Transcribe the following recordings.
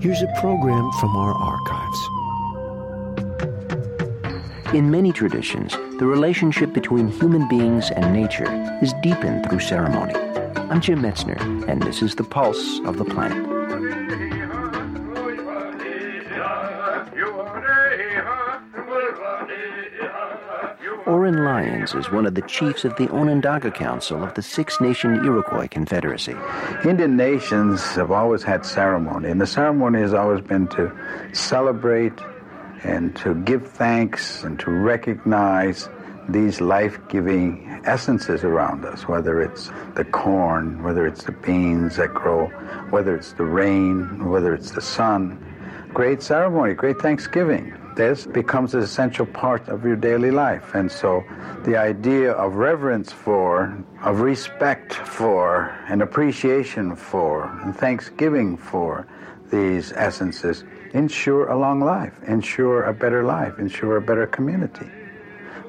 Here's a program from our archives. In many traditions, the relationship between human beings and nature is deepened through ceremony. I'm Jim Metzner, and this is the pulse of the planet. Oren Lyons is one of the chiefs of the Onondaga Council of the Six Nation Iroquois Confederacy. Indian nations have always had ceremony, and the ceremony has always been to celebrate and to give thanks and to recognize these life-giving essences around us, whether it's the corn, whether it's the beans that grow, whether it's the rain, whether it's the sun. Great ceremony, great thanksgiving this becomes an essential part of your daily life. And so the idea of reverence for, of respect for, and appreciation for, and thanksgiving for these essences ensure a long life, ensure a better life, ensure a better community.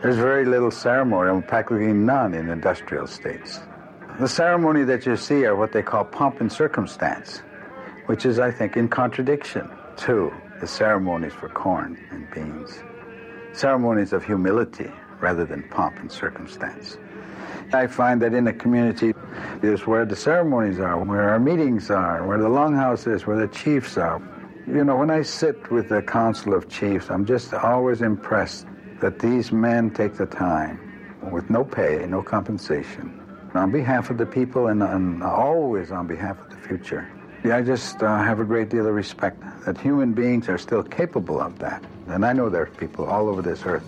There's very little ceremony, practically none in industrial states. The ceremony that you see are what they call pomp and circumstance, which is, I think, in contradiction to the ceremonies for corn and beans, ceremonies of humility rather than pomp and circumstance. I find that in a community is where the ceremonies are, where our meetings are, where the longhouse is, where the chiefs are. You know, when I sit with the council of chiefs, I'm just always impressed that these men take the time with no pay, no compensation, on behalf of the people and, and always on behalf of the future I just uh, have a great deal of respect that human beings are still capable of that. And I know there are people all over this earth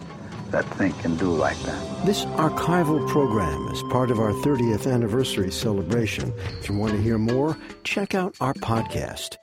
that think and do like that. This archival program is part of our 30th anniversary celebration. If you want to hear more, check out our podcast.